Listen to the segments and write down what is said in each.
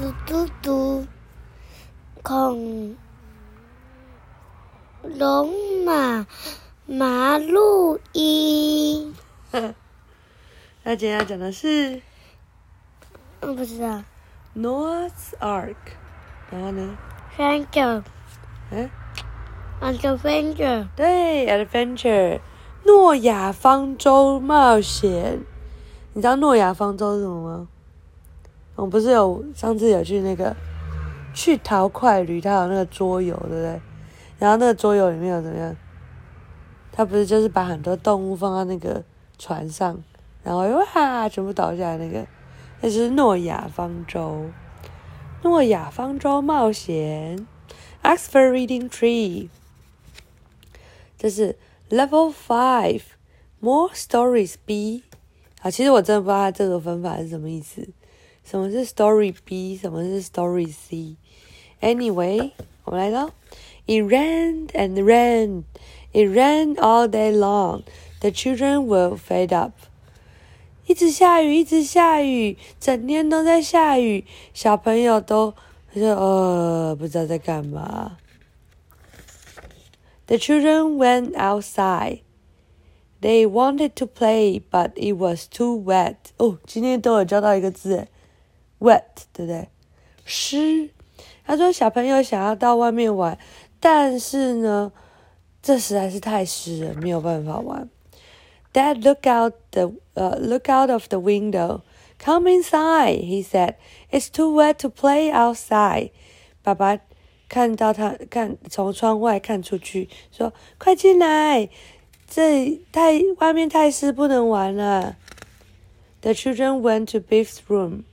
嘟嘟嘟，恐龙马马路一。那今天要讲的是我，不知道。，North Ark，然后呢？Adventure，嗯，adventure，对，Adventure，诺亚方舟冒险。你知道诺亚方舟是什么吗？我不是有上次有去那个去淘快旅，它有那个桌游，对不对？然后那个桌游里面有怎么样？它不是就是把很多动物放到那个船上，然后哇，全部倒下来那个，那就是诺亚方舟。诺亚方舟冒险，Oxford Reading Tree。这是 Level Five More Stories B。啊，其实我真的不知道它这个分法是什么意思。什么是 Story B？什么是 Story C？Anyway，我们来喽。It rained and rained. It rained all day long. The children were fed up. 一直下雨，一直下雨，整天都在下雨，小朋友都就呃不知道在干嘛。The children went outside. They wanted to play, but it was too wet. 哦，今天都有教到一个字 ，wet，对不对？湿。他说小朋友想要到外面玩，但是呢，这实在是太湿了，没有办法玩。Dad look out the uh, look out of the window. Come inside, he said. It's too wet to play outside. 爸爸看到他看从窗外看出去，说：“快进来，这太外面太湿，不能玩了。” The children went to Biff's room.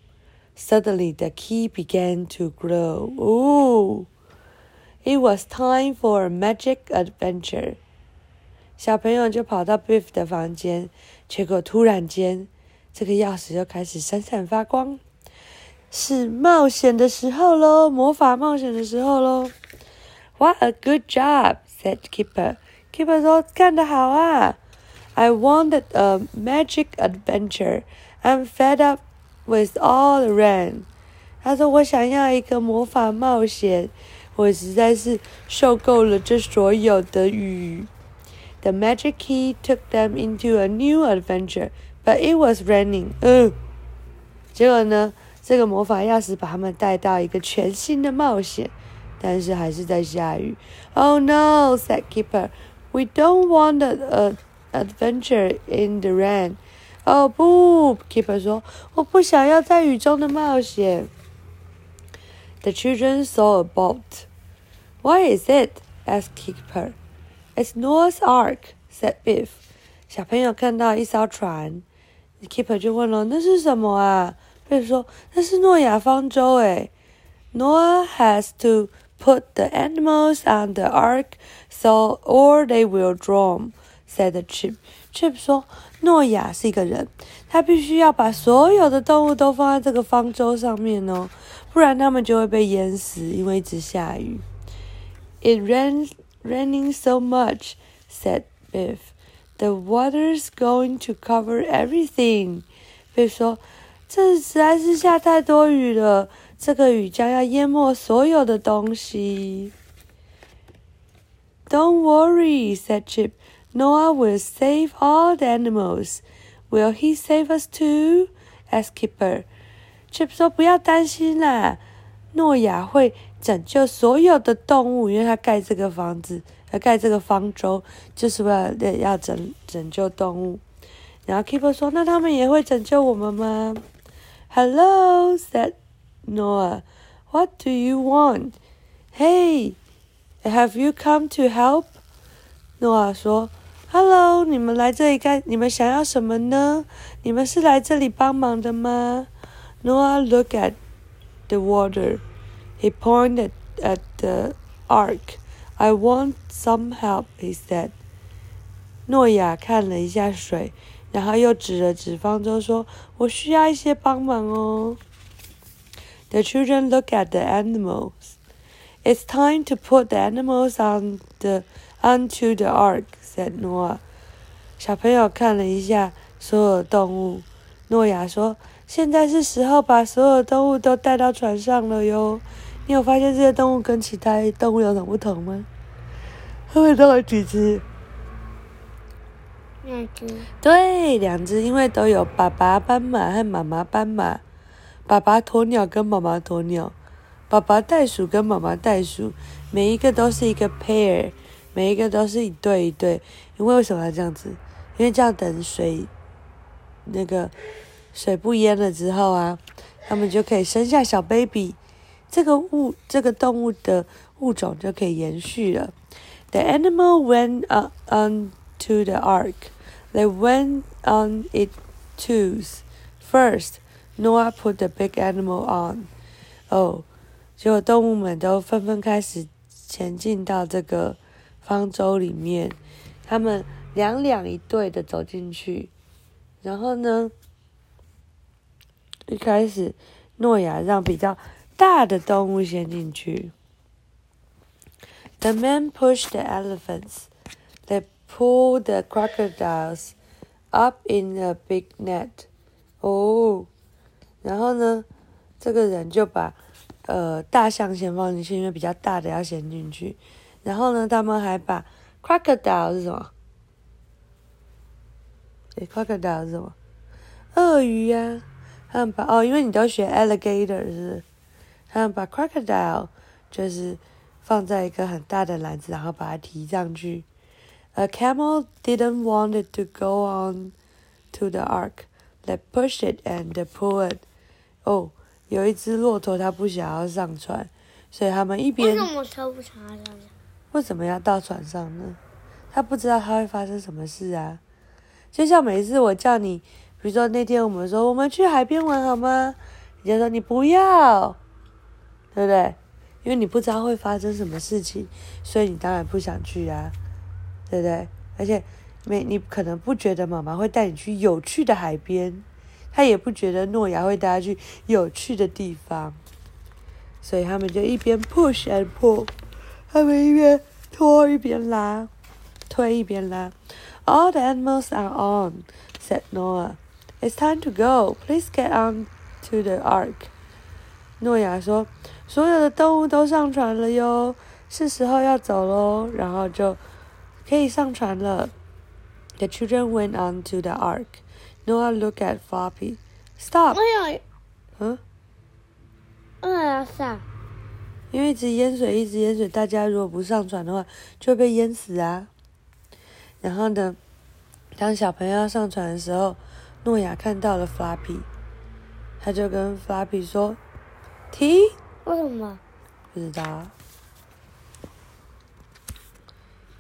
Suddenly, the key began to glow. Ooh! It was time for a magic adventure. 小朋友就跑到 Biff 的房间，结果突然间，这个钥匙就开始闪闪发光，是冒险的时候喽，魔法冒险的时候喽。What a good job! said Kipper. Kipper 说：“干得好啊！I wanted a magic adventure. I'm fed up with all the rain. 他说：“我想要一个魔法冒险，我实在是受够了这所有的雨。” The magic key took them into a new adventure, but it was raining. 嗯，结果呢，这个魔法钥匙把他们带到一个全新的冒险，但是还是在下雨。Oh no，said keeper，we don't want a adventure in the rain. 哦不，Kipper 说，我不想要在雨中的冒险。The children saw a boat. What is it? asked Kipper. It's Noah's Ark," said Biff. 小朋友看到一艘船，Keeper 就问了：“那是什么啊？”Biff 说：“那是诺亚方舟。”诶 Noah has to put the animals on the ark so or they will drown," said the Chip. 却说：“诺亚是一个人，他必须要把所有的动物都放在这个方舟上面哦，不然他们就会被淹死，因为一直下雨。” It rains raining so much, said Biff. The water's going to cover everything. Biff 说：“这实在是下太多雨了，这个雨将要淹没所有的东西。” Don't worry, said Chip. Noah will save all the animals. Will he save us too? asked Kipper. Chip 说：“不要担心啦，诺亚会拯救所有的动物，因为他盖这个房子，呃，盖这个方舟，就是为了要拯拯救动物。然后 Keeper 说：“那他们也会拯救我们吗？”Hello, said Noah. What do you want? Hey, have you come to help? 诺亚说 ：“Hello，你们来这里干？你们想要什么呢？你们是来这里帮忙的吗？”Noah looked at the water. He pointed at the ark. I want some help, he said. 诺亚看了一下水，然后又指了指方舟，说：“我需要一些帮忙哦。” The children looked at the animals. It's time to put the animals on the onto the ark, Said Noah. 小朋友看了一下所有动物，诺亚说：“现在是时候把所有动物都带到船上了哟。你有发现这些动物跟其他动物有什么不同吗？它们都有几只？两只。对，两只，因为都有爸爸斑马和妈妈斑马，爸爸鸵鸟跟妈妈鸵鸟，爸爸袋鼠跟妈妈袋鼠，每一个都是一个 pair，每一个都是一对一对。因为为什么要这样子？因为这样等水那个水不淹了之后啊，他们就可以生下小 baby。这个物这个动物的物种就可以延续了。The animal went on to the ark. They went on it twos. First, Noah put the big animal on. 哦，结果动物们都纷纷开始前进到这个方舟里面，他们两两一对的走进去，然后呢，一开始诺亚让比较大的动物先进去。The men pushed the elephants. They pulled the crocodiles up in a big net. 哦，然后呢，这个人就把呃大象先放进去，因为比较大的要先进去。然后呢，他们还把 crocodile 是什么？诶 crocodile 是什么？鳄鱼呀、他们把哦，因为你都学 alligator 是？他们把 crocodile 就是放在一个很大的篮子，然后把它提上去。A camel didn't want to go on to the ark. They pushed it and pulled it. 哦，有一只骆驼它不想要上船，所以他们一为边什么车不想要这样？为什么要到船上呢？他不知道他会发生什么事啊。就像每次我叫你，比如说那天我们说我们去海边玩好吗？你就说你不要，对不对？因为你不知道会发生什么事情，所以你当然不想去啊，对不对？而且没你可能不觉得妈妈会带你去有趣的海边，他也不觉得诺亚会带他去有趣的地方，所以他们就一边 push and pull。他们一边拖一边拉，推一边拉。All the animals are on," said Noah. "It's time to go. Please get on to the ark." 诺亚说：“所有的动物都上船了哟，是时候要走喽。”然后就可以上船了。The children went on to the ark. Noah looked at Floppy. Stop! 我有嗯，为什么要上？ 因为一直淹水，一直淹水，大家如果不上船的话，就会被淹死啊。然后呢，当小朋友要上船的时候，诺亚看到了 Flappy，他就跟 Flappy 说：“停。为什么？”不知道啊，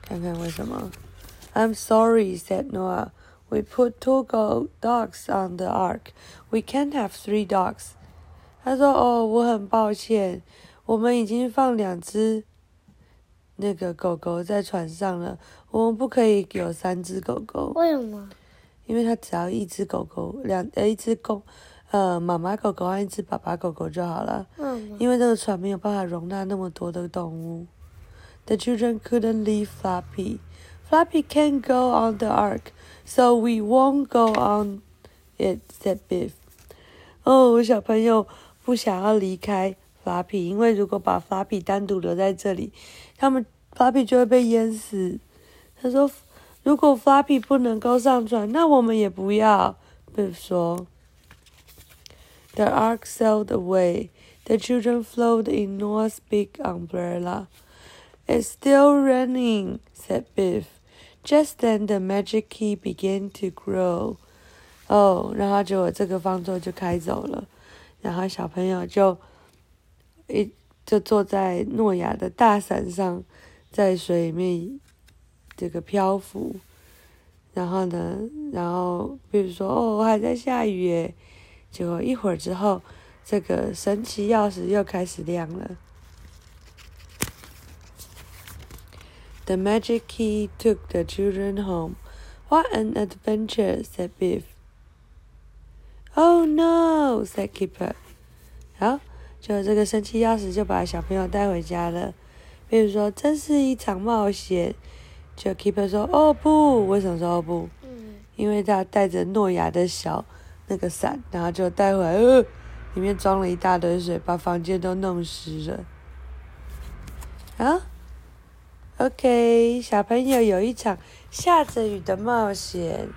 看看为什么。I'm sorry, said Noah. We put two go dogs on the ark. We can't have three dogs. 他说：“哦，我很抱歉，我们已经放两只那个狗狗在船上了，我们不可以有三只狗狗，为什么？因为它只要一只狗狗，两呃一只公呃妈妈狗狗和一只爸爸狗狗就好了。嗯？因为这个船没有办法容纳那么多的动物。The children couldn't leave Flappy. Flappy can't go on the ark, so we won't go on it," said Biff. 哦，小朋友不想要离开法比因为如果把法比单独留在这里，他们法比就会被淹死。他说，如果法比不能够上船，那我们也不要。Biff 说。The ark sailed away. The children floated in Noah's big umbrella. It's still raining, said Biff. Just then the magic key began to grow. 哦，然后结果这个方舟就开走了，然后小朋友就一就坐在诺亚的大伞上，在水面这个漂浮。然后呢，然后比如说哦，还在下雨耶，结果一会儿之后，这个神奇钥匙又开始亮了。The magic key took the children home. What an adventure, said Biff. Oh no, said Keeper. 好，就这个神奇钥匙就把小朋友带回家了。比如说，真是一场冒险。就 Keeper 说：“哦不，为什么说哦不？嗯，因为他带着诺亚的小那个伞，然后就带回来，呃，里面装了一大堆水，把房间都弄湿了。啊，OK，小朋友有一场下着雨的冒险。”